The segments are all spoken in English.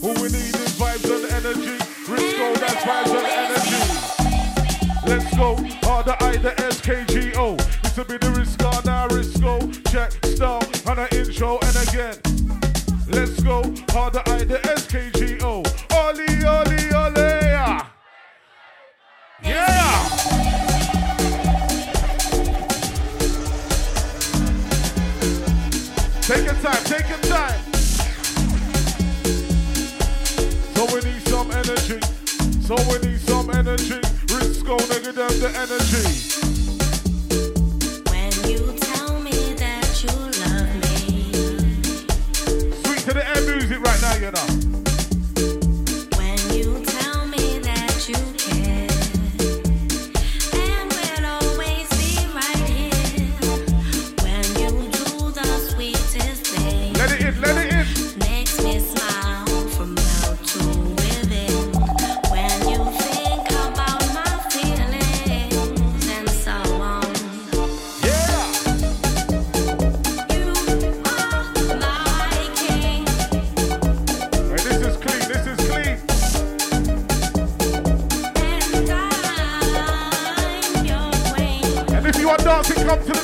Who we need is vibes and energy. Riskgo, that's vibes and energy. Let's go. R the I the S K G O. Used to be the Riskgo, now Riskgo. Check, style, and an intro, and again. Let's go. R the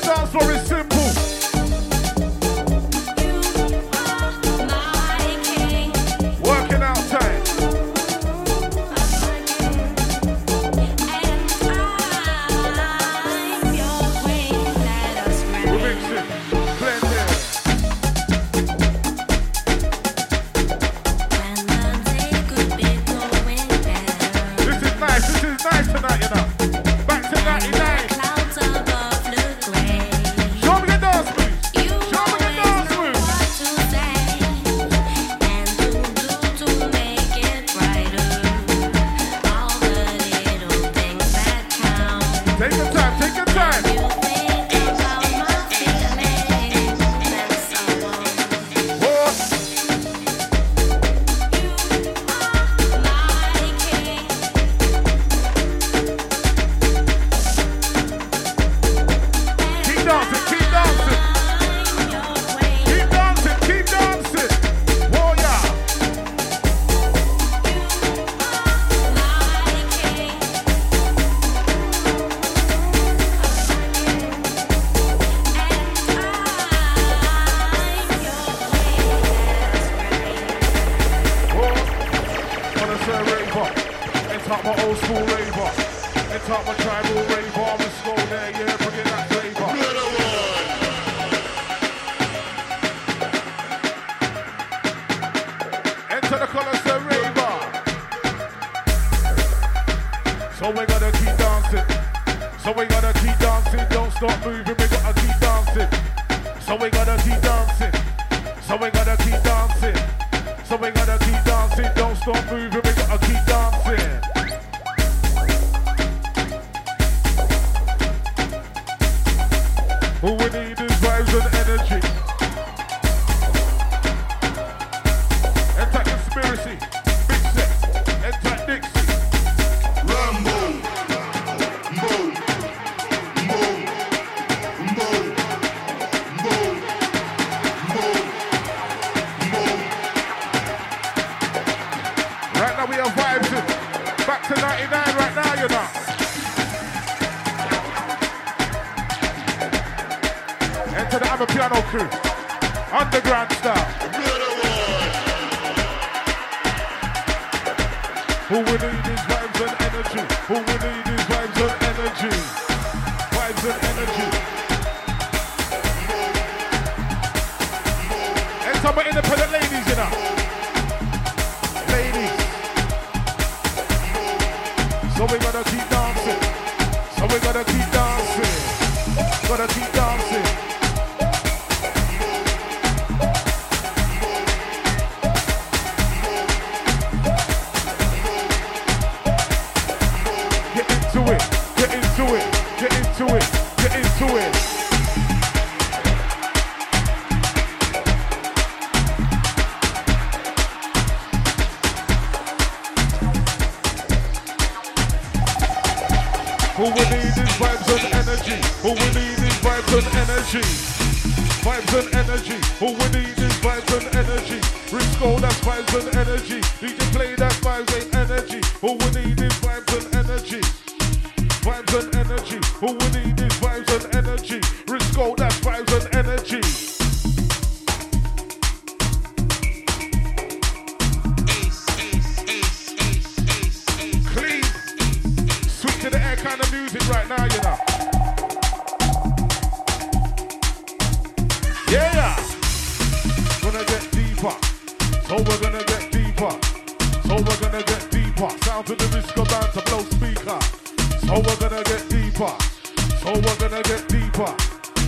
dance floor is simple. raver. It's like my old school raver. It's like my tribal raver. I'm a slow there, yeah, bringing that flavor. Enter the Colosseum raver. So we gotta keep dancing. So we gotta keep dancing. Don't stop moving. We got somewhere in the So we're gonna get deeper. So we're gonna get deeper.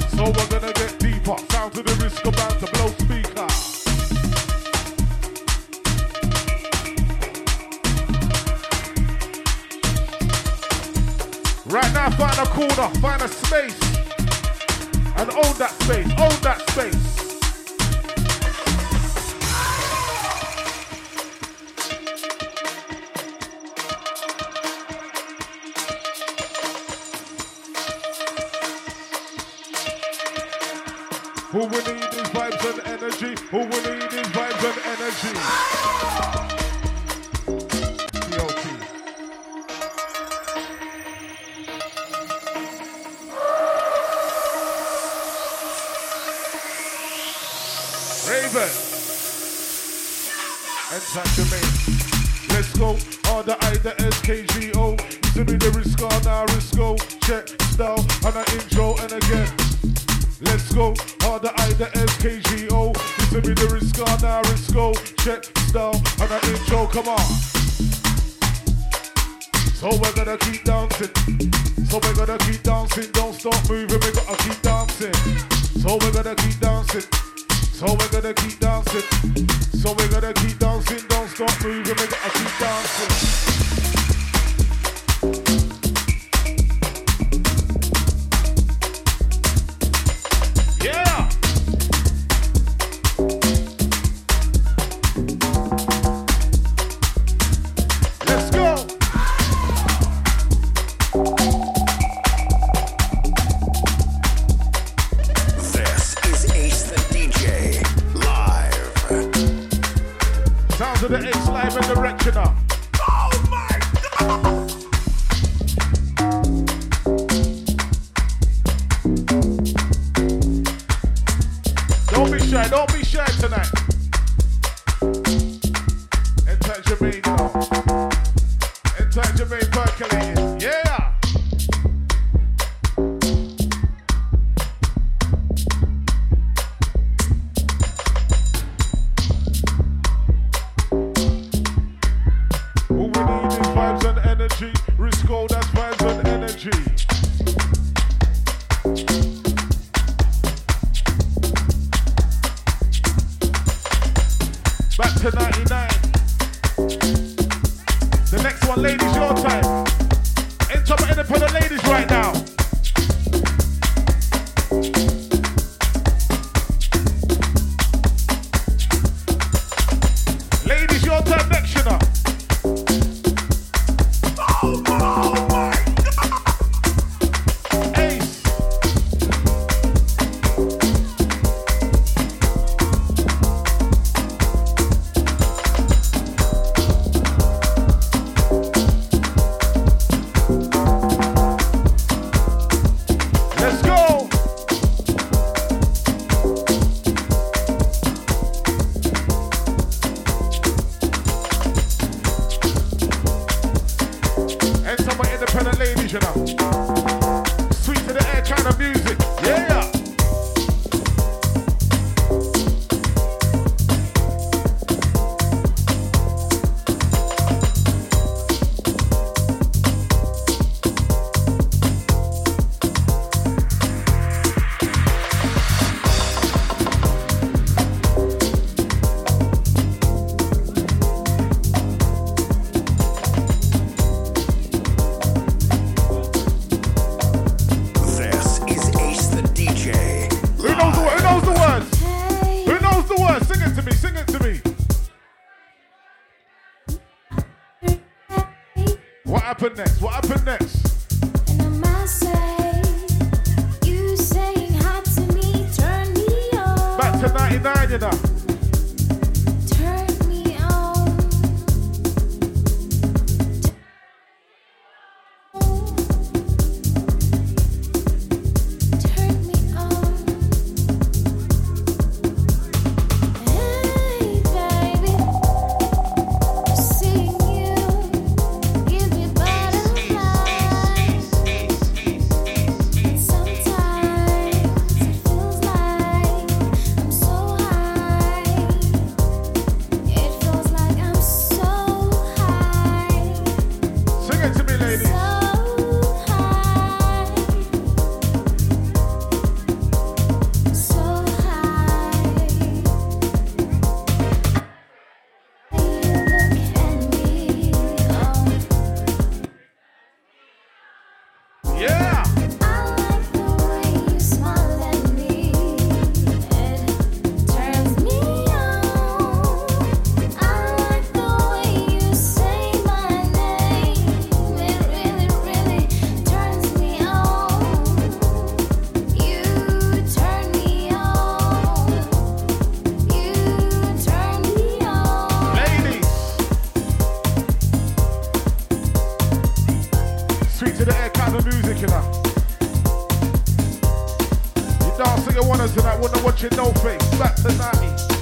So we're gonna get deeper. Sound to the risk about to blow speaker. Right now, find a corner, find a space, and own that space, own that space. we need these vibes and energy? Who we need these vibes and energy? POT. Raven. And Sanctuary. Let's go. All the I, the keep dancing. So we're gonna keep dancing, don't stop moving, we gotta keep dancing. happened next? What happened next? Back to 99, you know. Your no face. Back to 99.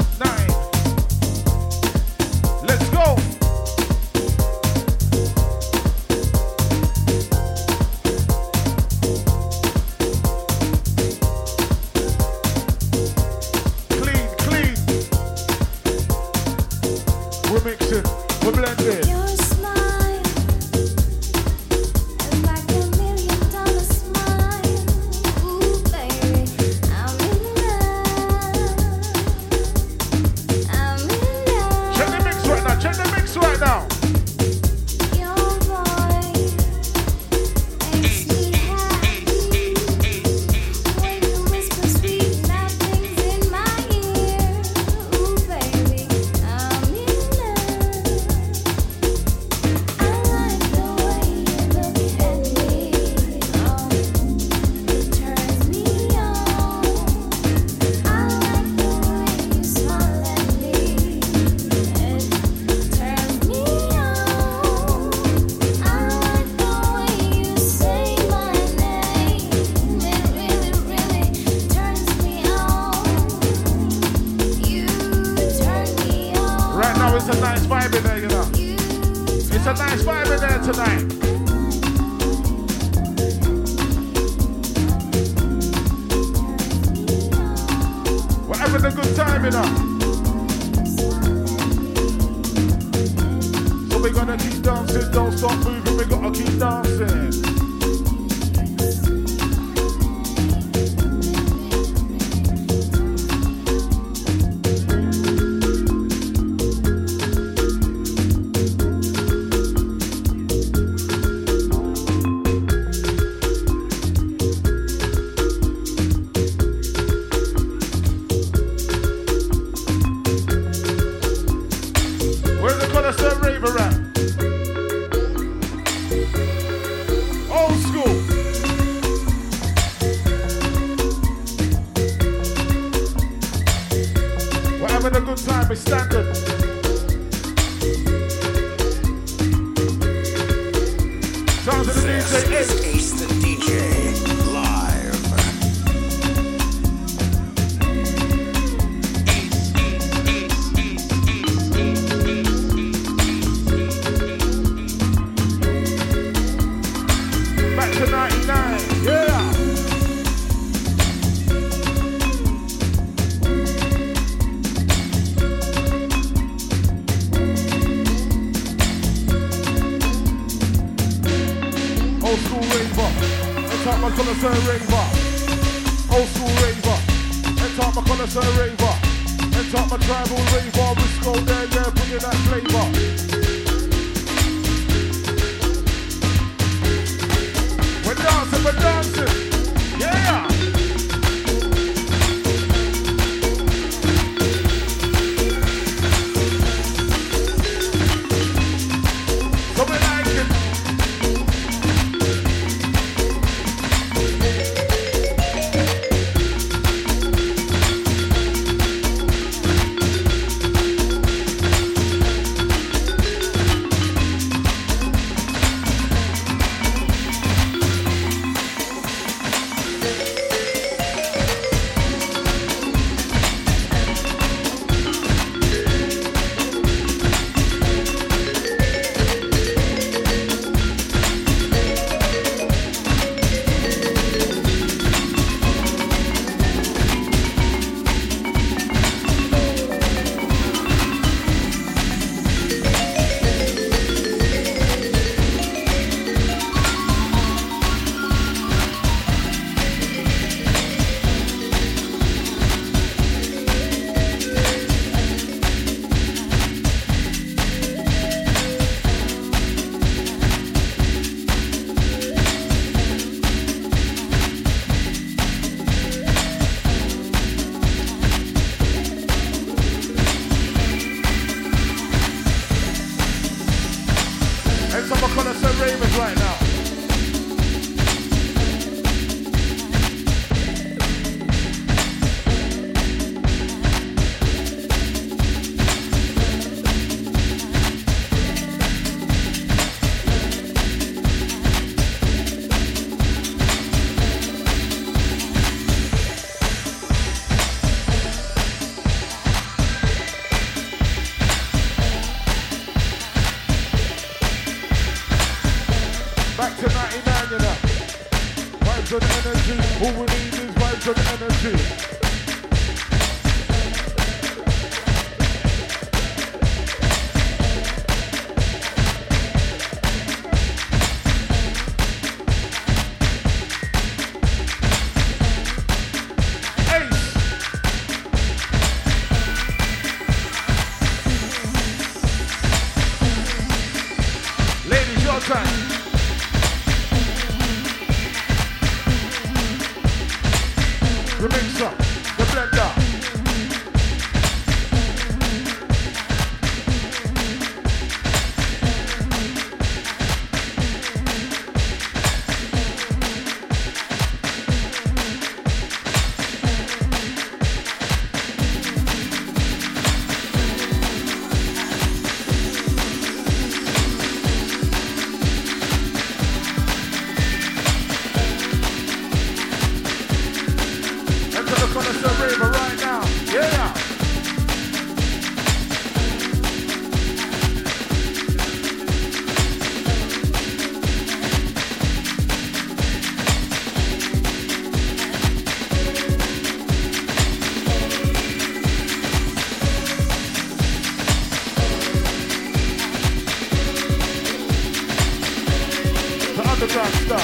Underground star.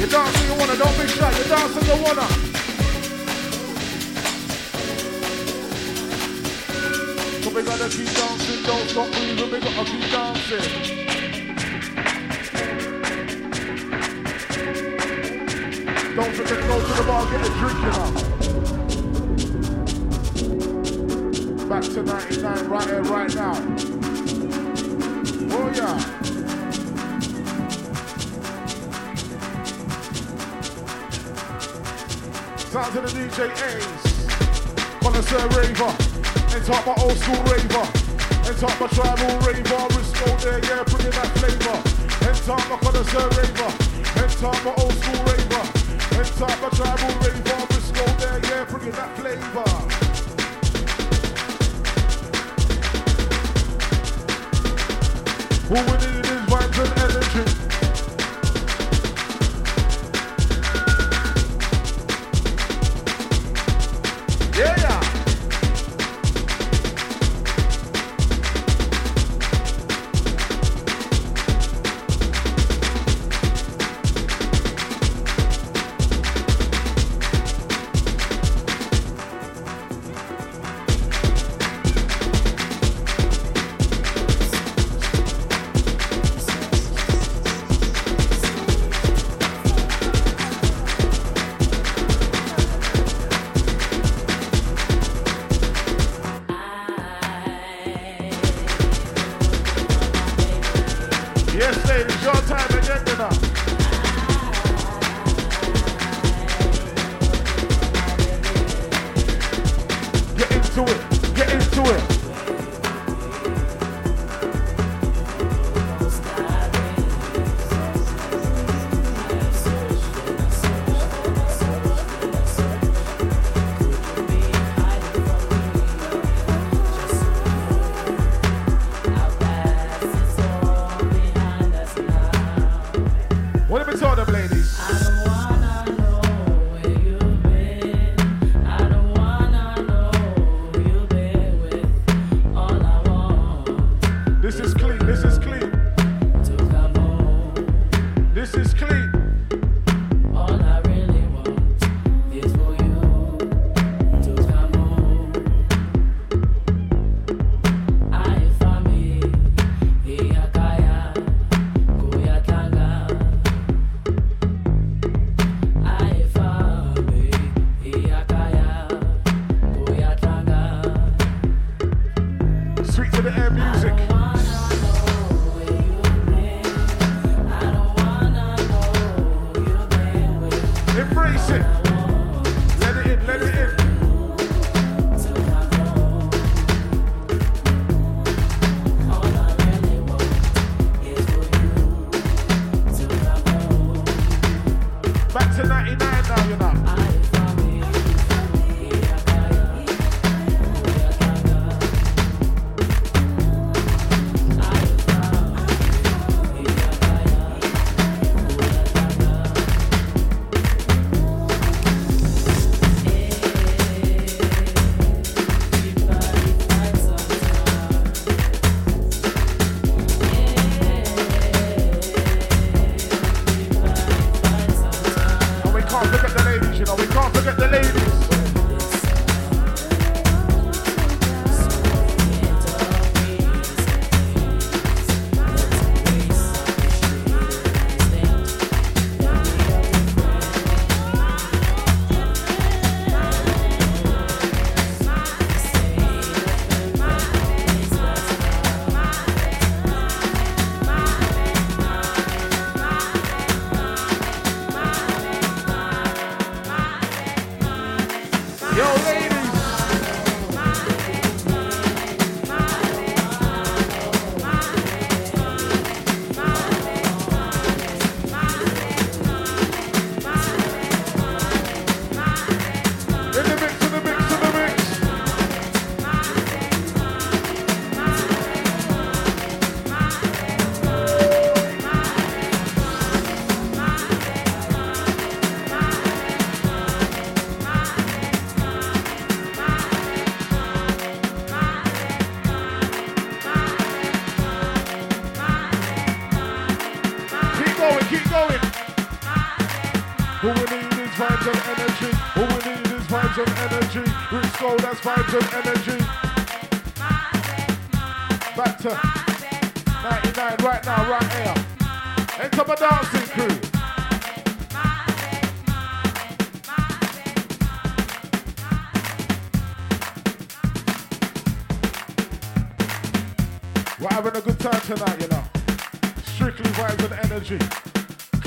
You dance you wanna, don't be shy. You dance you wanna. So we gotta keep dancing, don't stop we gotta keep dancing. Don't forget to go to the bar, get a drink, you know. Back to 99, right here, right now. Sounds of the DJ Ace. Connoisseur raver. And talk my old school raver. And talk my tribal raver. Riskgo there, yeah, bringing that flavor. And talk my connoisseur raver. And my old school raver. And talk my tribal raver. Riskgo there, yeah, bringing that flavor. Who we need is vibes and energy.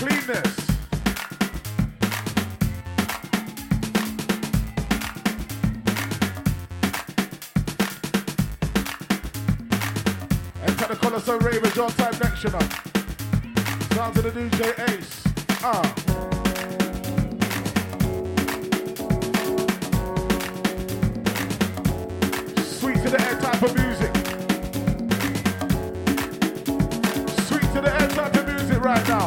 cleanness. Enter the color so rave with your time lecturer. Sounds of the DJ Ace. Ah. Uh. to the air type music. Sweet to the air type of music right now.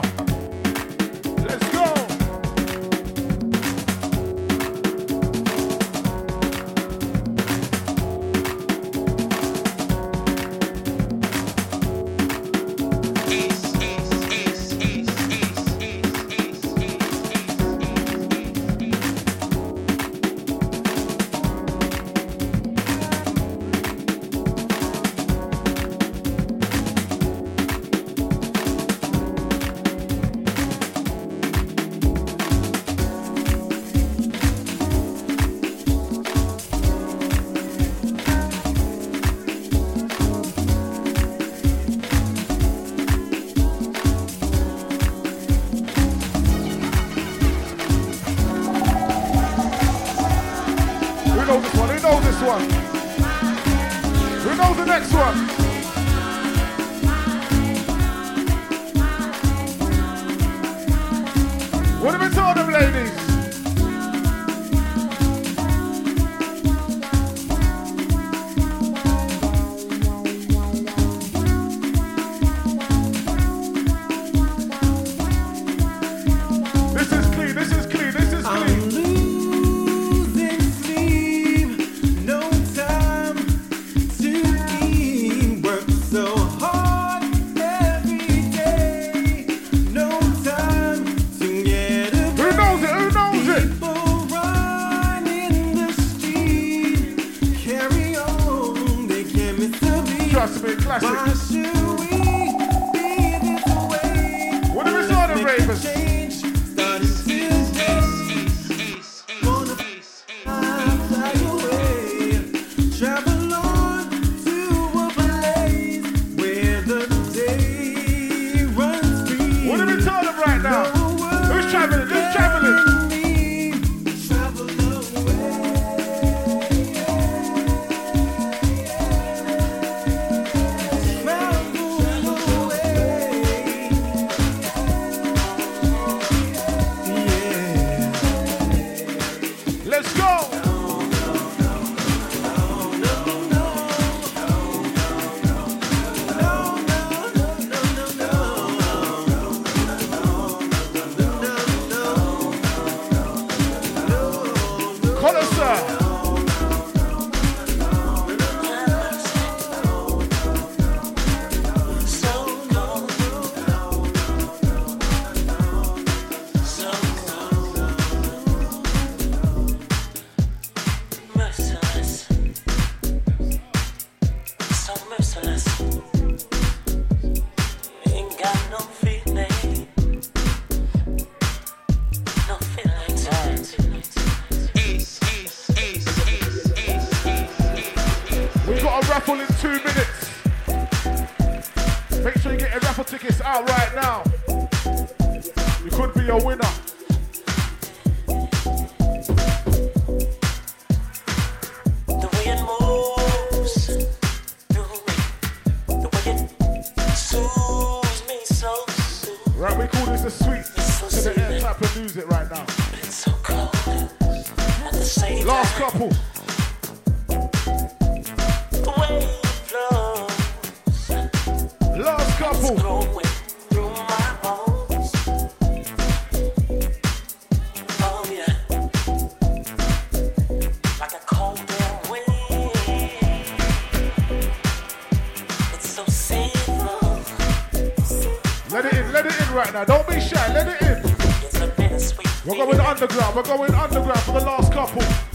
next one. What have we told them, ladies? underground, we're going underground for the last couple.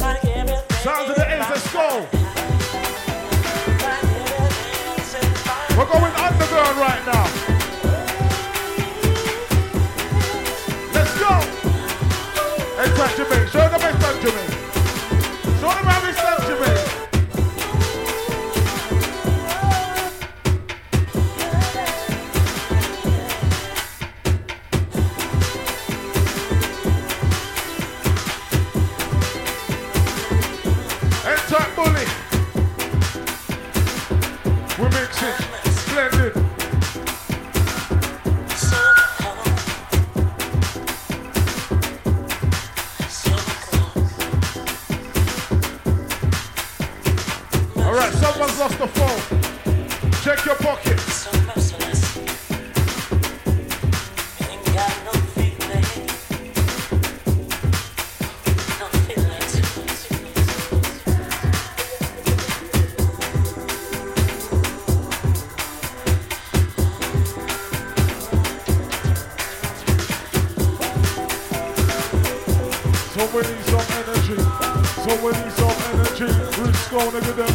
Gonna give them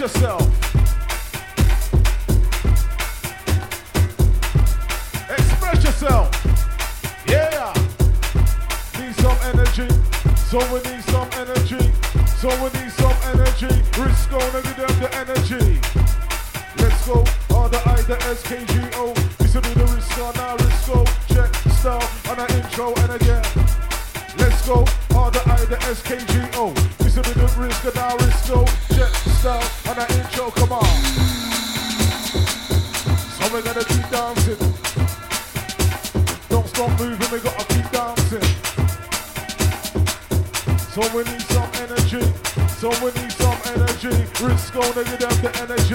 Express yourself. Express yourself. Yeah. Need some energy. So we need some energy. So we need some energy. Risk gonna give them the energy. Let's go. All the I, the SKGO. This will be the risk on our Riskgo. Check style on our intro and again. Let's go. All the I, the SKGO. This will be the risk on our Riskgo. Check style on our intro. Come on. So we're gonna keep dancing. Don't stop moving. We gotta keep dancing. So we need some energy. So we need some energy. Risk gonna give them the energy.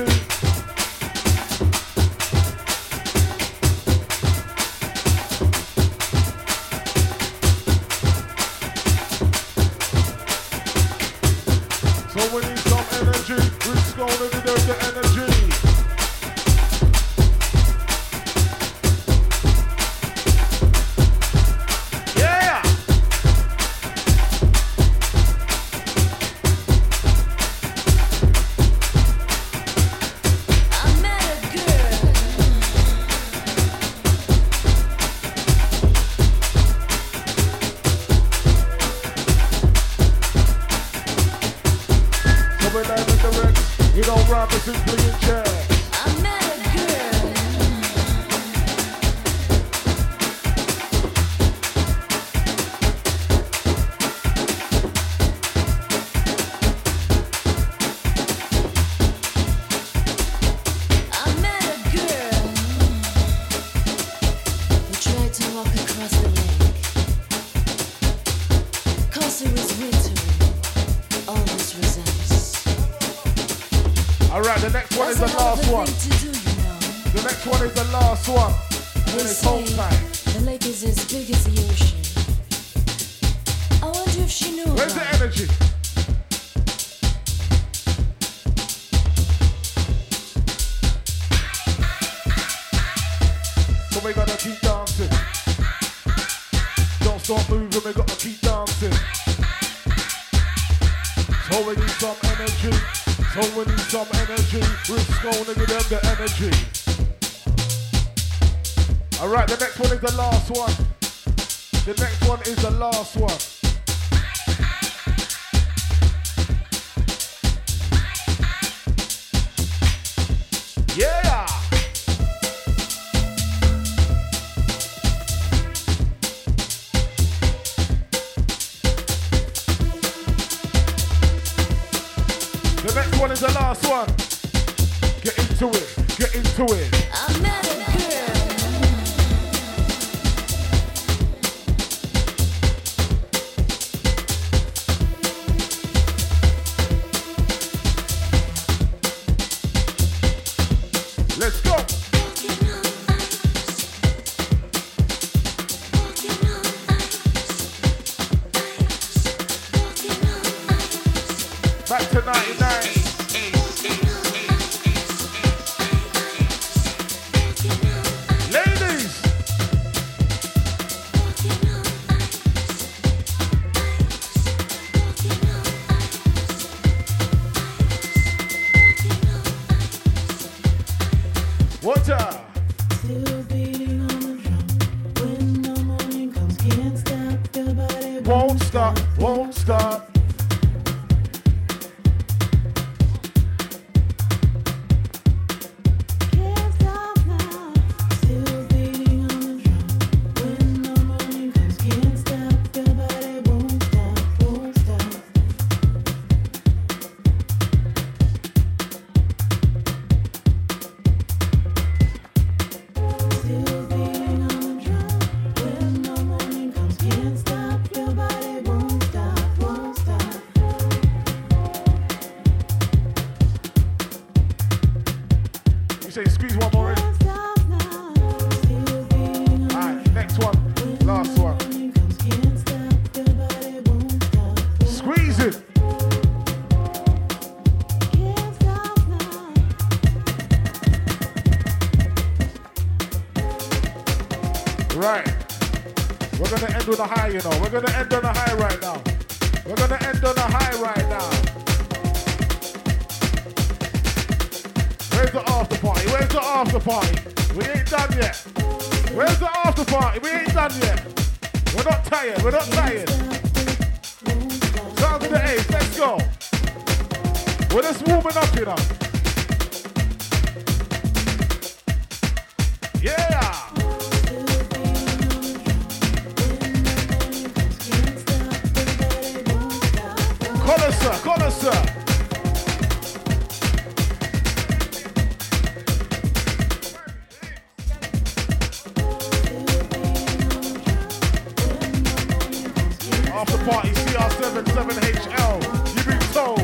Party CR7 7HL. You been told.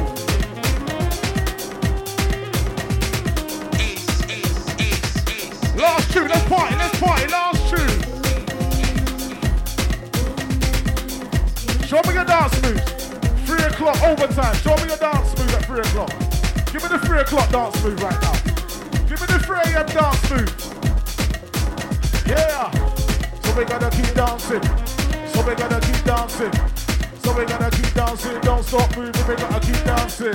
Last tune, let's party, let's party, last tune. Show me your dance moves. Three o'clock overtime. Show me your dance move at three o'clock. Give me the three o'clock dance move right now. Give me the 3 a.m. dance move. Yeah. So we gotta keep dancing. So we gotta keep dancing. So we gotta keep dancing. Don't stop moving. We gotta keep dancing.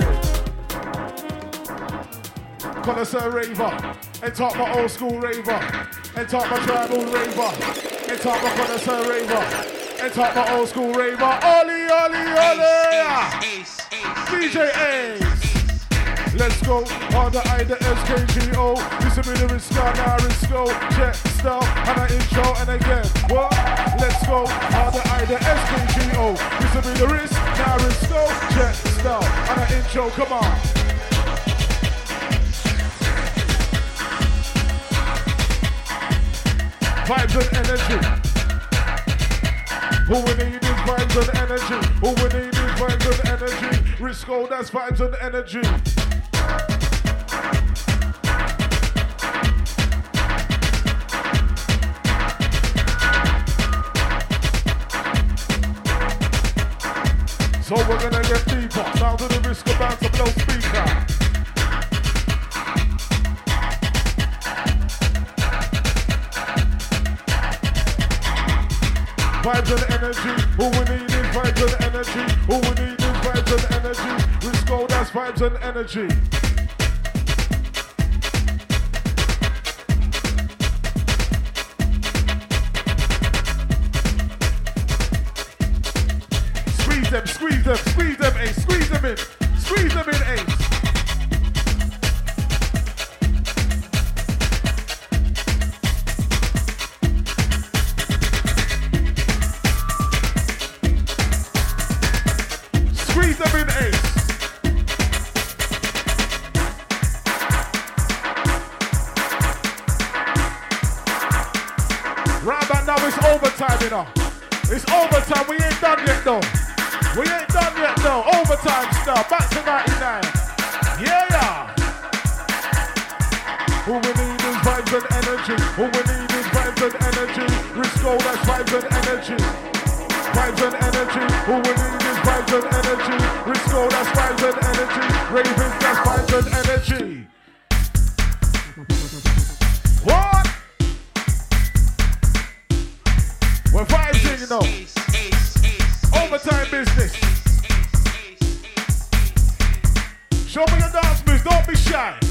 Connoisseur raver. And talk my old school raver. And talk my tribal raver. And talk my connoisseur raver. And talk my old school raver. Ollie, Ollie, Ollie. DJ Ace. Let's go. The I, the SKGO. Listen to the Riskgo, now Riskgo. Check style and an intro and again. What? Let's go. The I, the SKGO. Listen to the Risk, now Riskgo. Check style and an intro. Come on. Vibes and energy. Who we need is vibes and energy. Who we need is vibes and energy. Riskgo, that's vibes and energy. So we're gonna get deeper. Sound to the Riskgo bounce a blow speaker. Vibes and energy. Who we need is vibes and energy. Who we need is vibes and energy. Riskgo, that's vibes and energy. All we need is vibes and energy. All we need is vibes and energy. Riskgo, that's vibes and energy. Vibes and energy. All we need is vibes and energy. Riskgo, that's vibes and energy. Ravens, that's vibes and energy. what? We're vibing, you know. Overtime business. Show me your dance moves, don't be shy.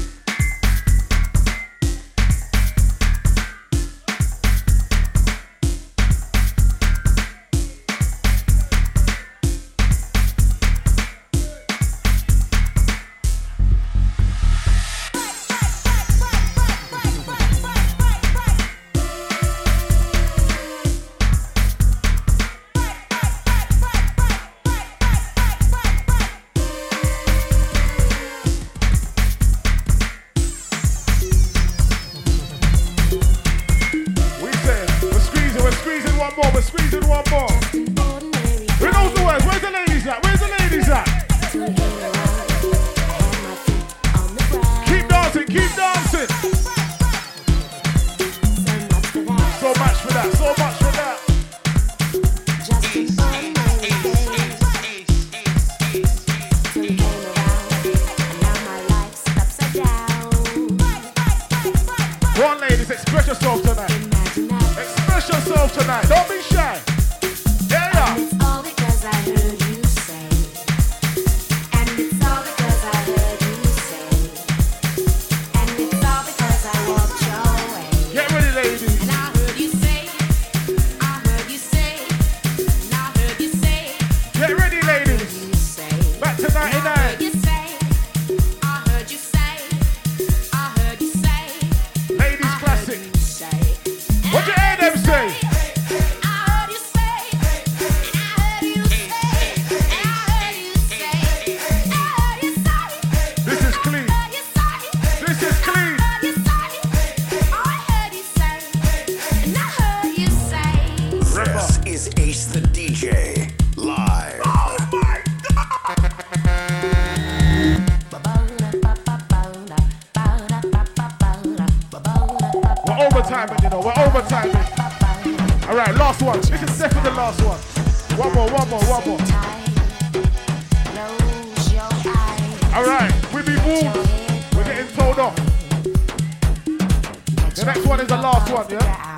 The next one is the last one, yeah?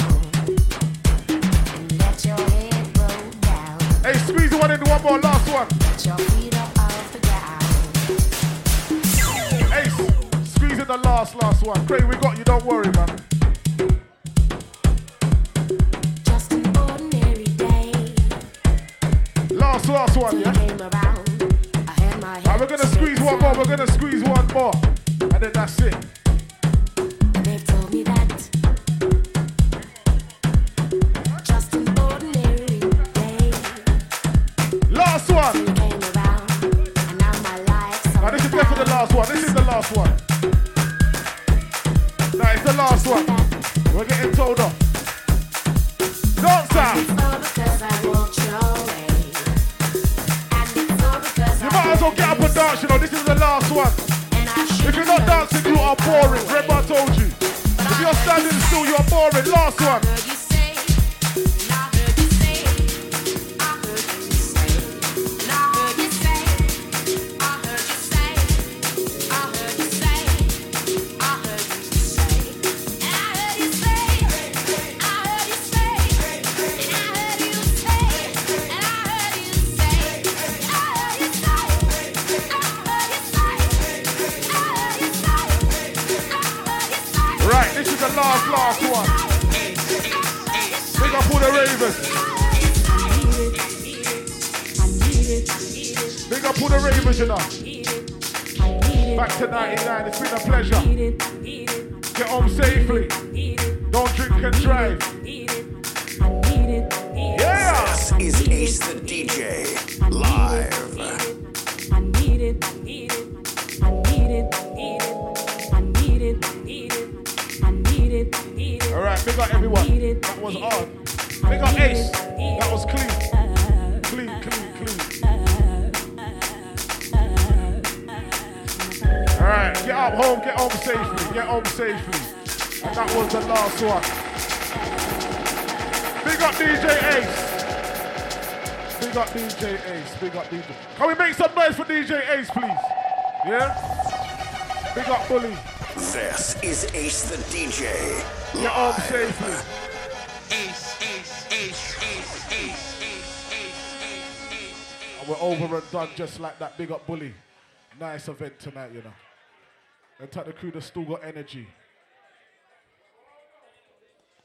Hey, squeeze the one in one more, last one. Hey, squeeze in the last, last one. Craig, we got you, don't worry, man. Just an ordinary day. Last, last one, yeah? Around, right, we're gonna squeeze one more, we're gonna squeeze one more. And then that's it. last, last one. Big up all the ravers. Big up all the ravers, you know. Back to 99, it's been a pleasure. Get home safely. Don't drink and drive. Yeah! This is Ace the DJ, live. Big up everyone. That was on. Big up Ace. That was clean. Clean, clean, clean. Alright, get up home, get home safely, get home safely. And that was the last one. Big up DJ Ace. Big up DJ Ace. Big up DJ. Can we make some noise for DJ Ace, please? Yeah? Big up Bully. This is Ace the DJ Get home live. safely. And we're over and done just like that. Big up Bully. Nice event tonight, you know. And tell the crew that's still got energy.